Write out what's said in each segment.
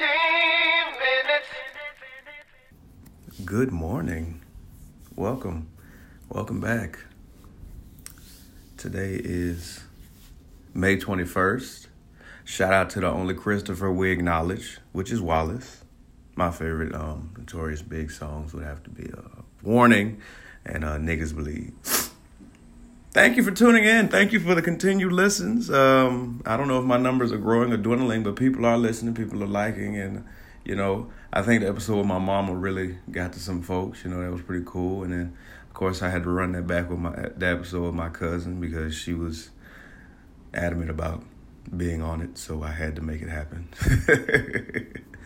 minutes. Good morning. Welcome. Welcome back. Today is May 21st. Shout out to the only Christopher we acknowledge, which is Wallace. My favorite um, Notorious Big songs would have to be uh, Warning and uh, Niggas Bleed. Thank you for tuning in. Thank you for the continued listens. Um, I don't know if my numbers are growing or dwindling, but people are listening, people are liking, and you know, I think the episode with my mama really got to some folks. You know, that was pretty cool. And then, of course, I had to run that back with my that episode with my cousin because she was adamant about being on it, so I had to make it happen.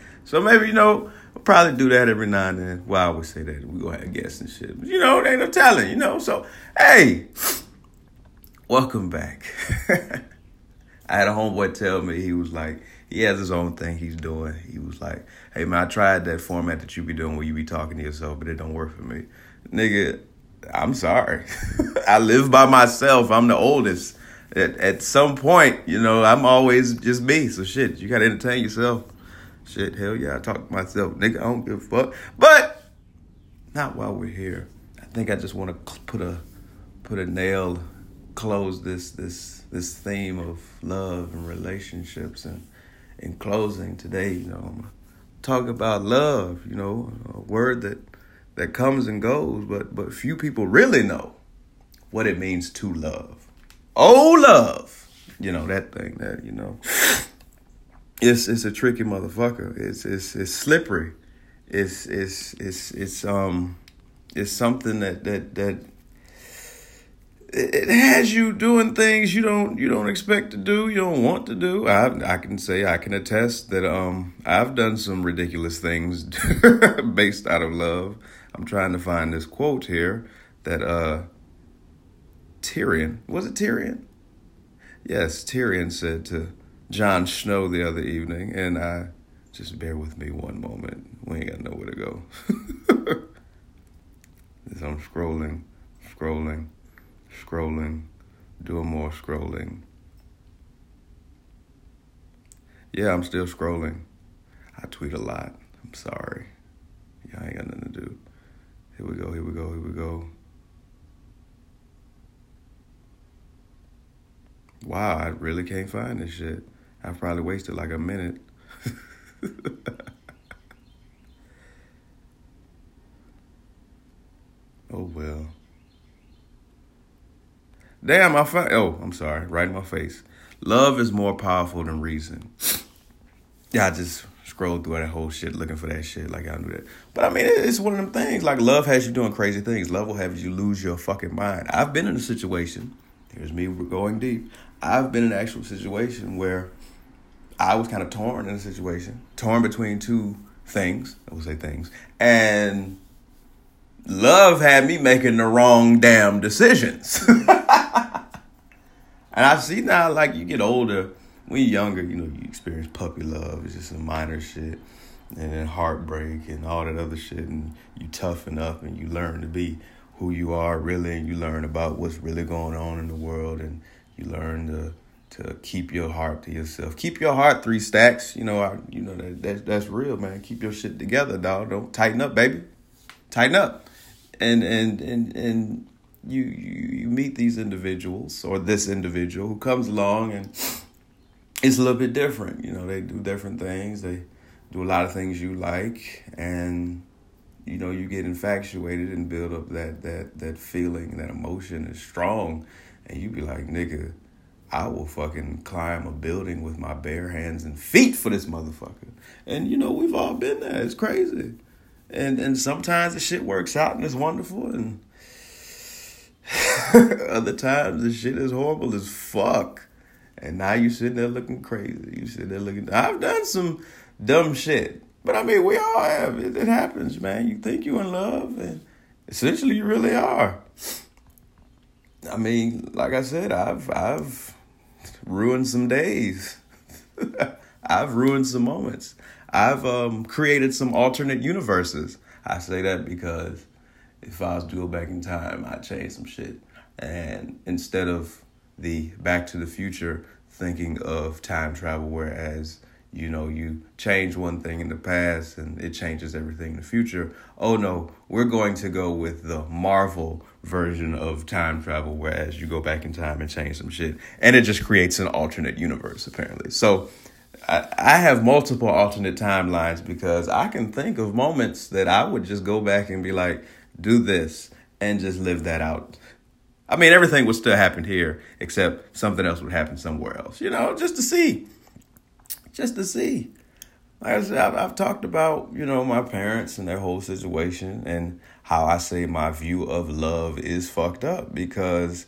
so maybe you know, I'll probably do that every now and then. Well, I always say that we go have guests and shit, but you know, they ain't no telling. You know, so hey. Welcome back. I had a homeboy tell me he was like he has his own thing he's doing. He was like, "Hey man, I tried that format that you be doing where you be talking to yourself, but it don't work for me." Nigga, I'm sorry. I live by myself. I'm the oldest. At, at some point, you know, I'm always just me. So shit, you gotta entertain yourself. Shit, hell yeah, I talk to myself. Nigga, I don't give a fuck. But not while we're here. I think I just want to put a put a nail close this this this theme of love and relationships and in closing today you know talk about love you know a word that that comes and goes but but few people really know what it means to love. Oh love! You know that thing that you know it's it's a tricky motherfucker. It's it's it's slippery. It's it's it's it's um it's something that that that it has you doing things you don't you don't expect to do, you don't want to do. I I can say I can attest that um I've done some ridiculous things based out of love. I'm trying to find this quote here that uh Tyrion was it Tyrion? Yes, Tyrion said to Jon Snow the other evening, and I just bear with me one moment. We ain't got nowhere to go. As I'm scrolling, scrolling scrolling, doing more scrolling. Yeah, I'm still scrolling. I tweet a lot. I'm sorry. Yeah, I ain't got nothing to do. Here we go, here we go, here we go. Wow, I really can't find this shit. I probably wasted like a minute. oh well. Damn, I found. Oh, I'm sorry. Right in my face. Love is more powerful than reason. Yeah, I just scrolled through that whole shit looking for that shit. Like I knew that. But I mean, it's one of them things. Like love has you doing crazy things. Love will have you lose your fucking mind. I've been in a situation. Here's me going deep. I've been in an actual situation where I was kind of torn in a situation, torn between two things. I would say things, and love had me making the wrong damn decisions. and I see now, like you get older, when you're younger, you know, you experience puppy love. It's just some minor shit. And then heartbreak and all that other shit. And you toughen up and you learn to be who you are really. And you learn about what's really going on in the world. And you learn to to keep your heart to yourself. Keep your heart three stacks. You know, I, you know that, that that's real, man. Keep your shit together, dog. Don't tighten up, baby. Tighten up and and and and you you, you meet these individuals or this individual who comes along and it's a little bit different. You know, they do different things. They do a lot of things you like, and you know you get infatuated and build up that that that feeling, that emotion is strong, and you be like, nigga. I will fucking climb a building with my bare hands and feet for this motherfucker. And you know, we've all been there. It's crazy and and sometimes the shit works out and it's wonderful and other times the shit is horrible as fuck. And now you sitting there looking crazy. You sitting there looking i've done some dumb shit. But i mean we all have. It, it happens man. You think you're in love and essentially you really are. I mean like i said i've i've ruined some days. I've ruined some moments. I've um, created some alternate universes. I say that because if I was to go back in time, I'd change some shit. And instead of the Back to the Future thinking of time travel, whereas you know, you change one thing in the past and it changes everything in the future. Oh no, we're going to go with the Marvel version of time travel, whereas you go back in time and change some shit. And it just creates an alternate universe, apparently. So I, I have multiple alternate timelines because I can think of moments that I would just go back and be like, do this and just live that out. I mean, everything would still happen here, except something else would happen somewhere else, you know, just to see just to see. Like I said, I've, I've talked about, you know, my parents and their whole situation and how I say my view of love is fucked up because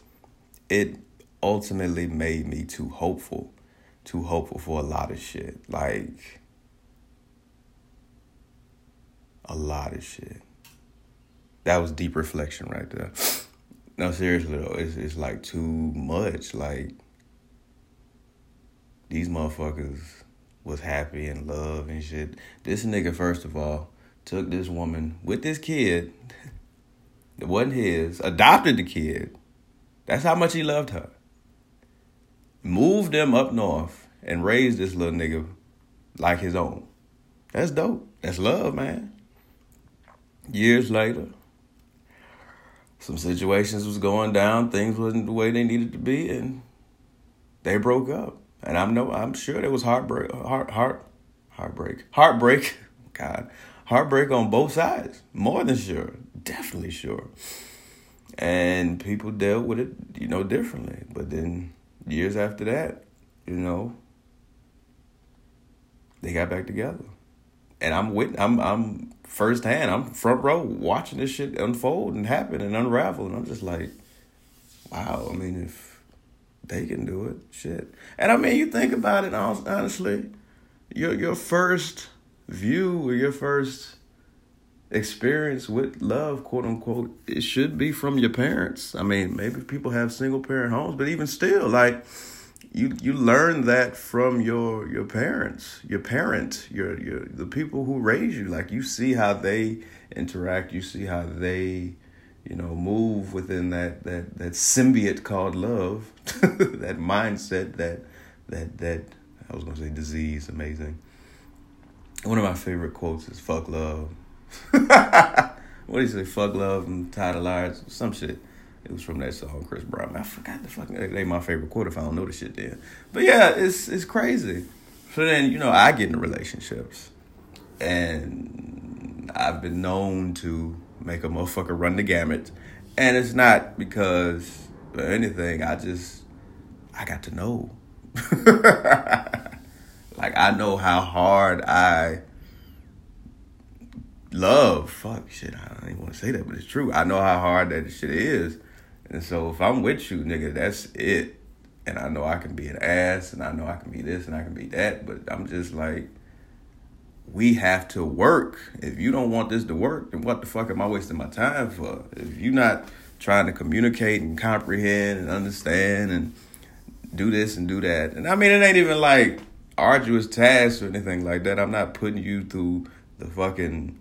it ultimately made me too hopeful, too hopeful for a lot of shit. Like, a lot of shit. That was deep reflection right there. No, seriously though, it's it's like too much. Like these motherfuckers was happy and love and shit. This nigga, first of all, took this woman with this kid that wasn't his, adopted the kid. That's how much he loved her. Moved them up north and raised this little nigga like his own. That's dope. That's love, man. Years later, some situations was going down, things wasn't the way they needed to be, and they broke up. And I'm no, I'm sure there was heartbreak, heart, heart, heartbreak, heartbreak. God, heartbreak on both sides. More than sure, definitely sure. And people dealt with it, you know, differently. But then years after that, you know, they got back together. And I'm with, I'm, I'm firsthand. I'm front row watching this shit unfold and happen and unravel. And I'm just like, wow. I mean, if they can do it. Shit. And I mean, you think about it honestly, your your first view or your first experience with love, quote unquote, it should be from your parents. I mean, maybe people have single parent homes, but even still, like you you learn that from your your parents, your parent, your your the people who raise you. Like you see how they interact, you see how they you know, move within that that that symbiote called love, that mindset, that that that I was gonna say disease, amazing. One of my favorite quotes is "fuck love." what do you say? Fuck love and tired of liars, some shit. It was from that song, Chris Brown. I forgot the fucking. They my favorite quote if I don't know the shit then. But yeah, it's it's crazy. So then you know I get into relationships, and I've been known to make a motherfucker run the gamut. And it's not because of anything. I just I got to know. like I know how hard I love. Fuck shit. I don't even want to say that, but it's true. I know how hard that shit is. And so if I'm with you, nigga, that's it. And I know I can be an ass and I know I can be this and I can be that, but I'm just like we have to work. If you don't want this to work, then what the fuck am I wasting my time for? If you're not trying to communicate and comprehend and understand and do this and do that. And I mean, it ain't even like arduous tasks or anything like that. I'm not putting you through the fucking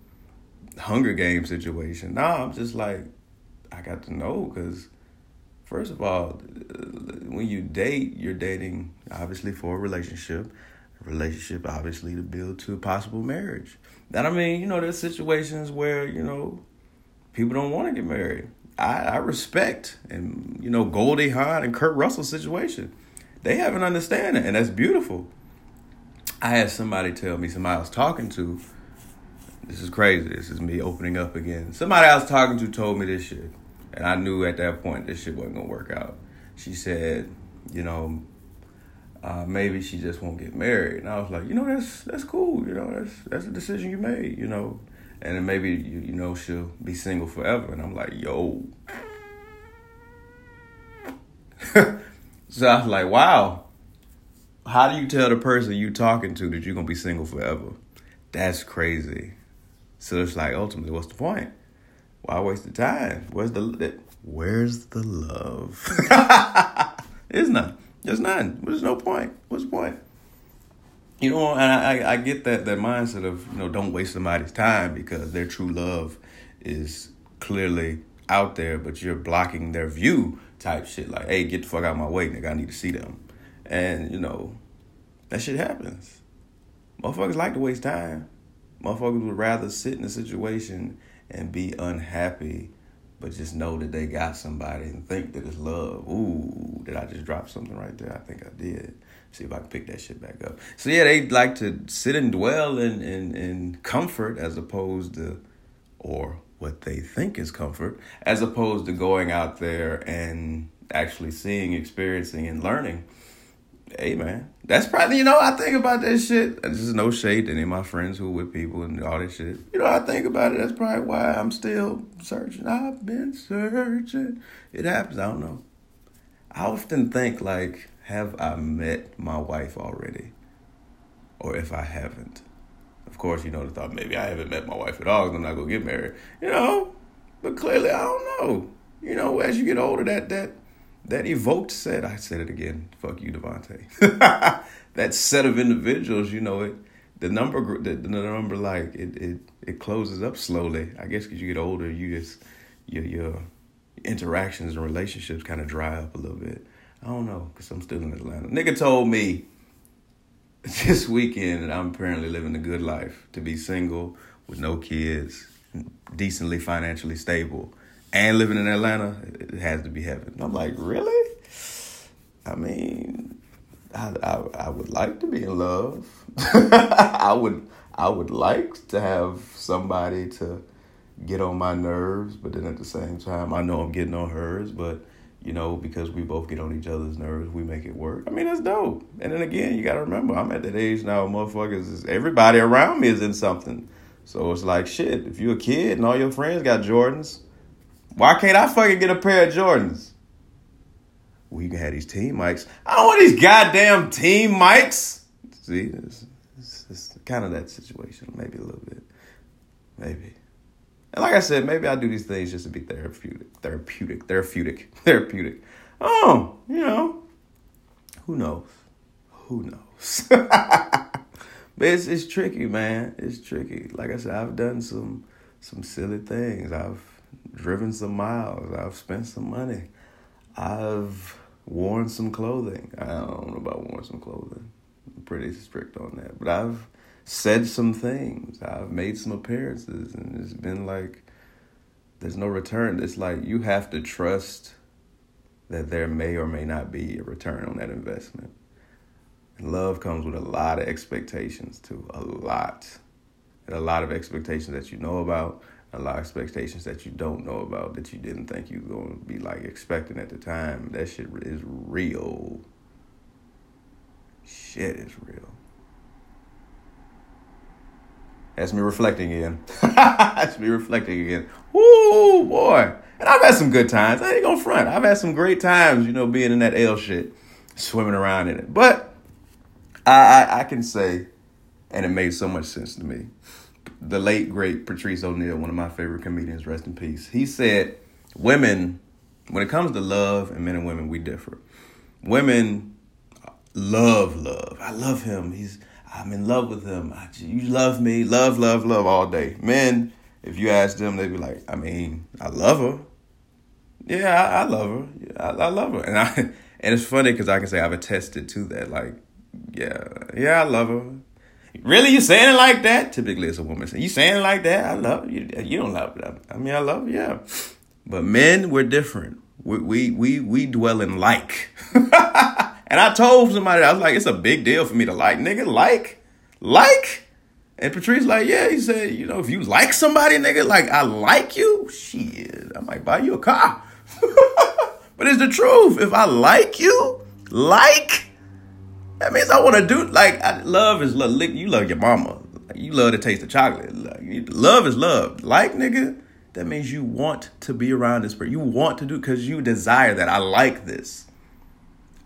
Hunger Game situation. Nah, I'm just like, I got to know because, first of all, when you date, you're dating obviously for a relationship relationship obviously to build to a possible marriage. That I mean, you know, there's situations where, you know, people don't want to get married. I, I respect and you know, Goldie Hawn and Kurt Russell's situation. They have an understanding and that's beautiful. I had somebody tell me, somebody I was talking to, this is crazy. This is me opening up again. Somebody I was talking to told me this shit. And I knew at that point this shit wasn't gonna work out. She said, you know, uh, maybe she just won't get married. And I was like, you know, that's that's cool. You know, that's that's a decision you made. You know, and then maybe you you know she'll be single forever. And I'm like, yo. so I was like, wow. How do you tell the person you're talking to that you're gonna be single forever? That's crazy. So it's like ultimately, what's the point? Why waste the time? Where's the where's the love? It's none. There's none. There's no point. What's the point? You know, and I, I get that that mindset of you know don't waste somebody's time because their true love is clearly out there, but you're blocking their view type shit. Like, hey, get the fuck out of my way, nigga. I need to see them, and you know, that shit happens. Motherfuckers like to waste time. Motherfuckers would rather sit in a situation and be unhappy, but just know that they got somebody and think that it's love. Ooh, did I just drop something right there? I think I did. See if I can pick that shit back up. So yeah, they like to sit and dwell in in, in comfort as opposed to or what they think is comfort, as opposed to going out there and actually seeing, experiencing, and learning. Hey man, that's probably you know I think about that shit. There's no shade to any of my friends who with people and all that shit. You know I think about it. That's probably why I'm still searching. I've been searching. It happens. I don't know. I often think like, have I met my wife already, or if I haven't, of course, you know, the thought maybe I haven't met my wife at all. I'm not gonna get married, you know. But clearly, I don't know. You know, as you get older, that that that evoked set. I said it again. Fuck you, Devontae. that set of individuals, you know, it the number the, the number like it it it closes up slowly. I guess because you get older, you just your your interactions and relationships kind of dry up a little bit. I don't know because I'm still in Atlanta. Nigga told me this weekend I'm apparently living a good life to be single with no kids, decently financially stable, and living in Atlanta. It has to be heaven. I'm like, really? I mean, I, I, I would like to be in love. I would I would like to have somebody to get on my nerves, but then at the same time, I know I'm getting on hers, but you know, because we both get on each other's nerves, we make it work. I mean, that's dope. And then again, you got to remember, I'm at that age now, motherfuckers, is, everybody around me is in something. So it's like, shit, if you're a kid and all your friends got Jordans, why can't I fucking get a pair of Jordans? Well, you can have these team mics. I don't want these goddamn team mics. See, it's, it's, it's kind of that situation, maybe a little bit. Maybe. And like I said, maybe I do these things just to be therapeutic, therapeutic, therapeutic, therapeutic. Oh, you know, who knows? Who knows? but it's it's tricky, man. It's tricky. Like I said, I've done some some silly things. I've driven some miles. I've spent some money. I've worn some clothing. I don't know about worn some clothing. I'm pretty strict on that. But I've said some things. I've made some appearances, and it's been like there's no return. It's like you have to trust that there may or may not be a return on that investment. And love comes with a lot of expectations too, a lot. And a lot of expectations that you know about, a lot of expectations that you don't know about that you didn't think you were going to be like expecting at the time. That shit is real. Shit is real. That's me reflecting again. That's me reflecting again. Woo, boy. And I've had some good times. I ain't gonna front. I've had some great times, you know, being in that L shit, swimming around in it. But I, I, I can say, and it made so much sense to me. The late great Patrice O'Neal, one of my favorite comedians, rest in peace. He said, "Women, when it comes to love, and men and women, we differ. Women love love. I love him. He's I'm in love with him. I, you love me, love, love, love all day. Men, if you ask them, they'd be like, I mean, I love her. Yeah, I, I love her. I, I, love her, and I and it's funny because I can say I've attested to that. Like, yeah, yeah, I love her. Really, you saying it like that? Typically, it's a woman saying, "You saying it like that? I love you. You don't love it. I mean, I love her, yeah." But men, we're different. We we we we dwell in like. And I told somebody, I was like, it's a big deal for me to like, nigga, like, like. And Patrice like, yeah, he said, you know, if you like somebody, nigga, like I like you, shit, I might buy you a car. but it's the truth. If I like you, like, that means I want to do like I, love is love. You love your mama. You love to taste the chocolate. Love is love. Like, nigga, that means you want to be around this person. You want to do because you desire that. I like this.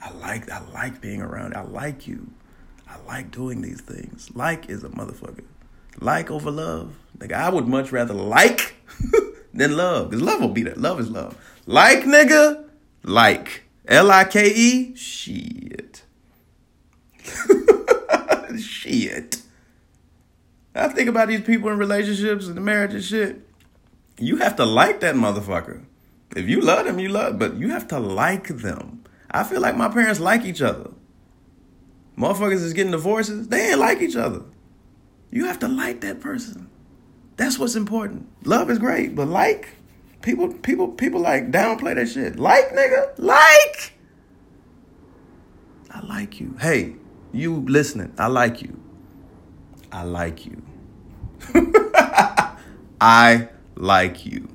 I like I like being around. I like you. I like doing these things. Like is a motherfucker. Like over love. Like I would much rather like than love. Because love will be there. Love is love. Like nigga, like. L-I-K-E, shit. shit. I think about these people in relationships and the marriage and shit. You have to like that motherfucker. If you love them, you love, but you have to like them. I feel like my parents like each other. Motherfuckers is getting divorces. They ain't like each other. You have to like that person. That's what's important. Love is great, but like people, people, people like downplay that shit. Like, nigga, like. I like you. Hey, you listening. I like you. I like you. I like you.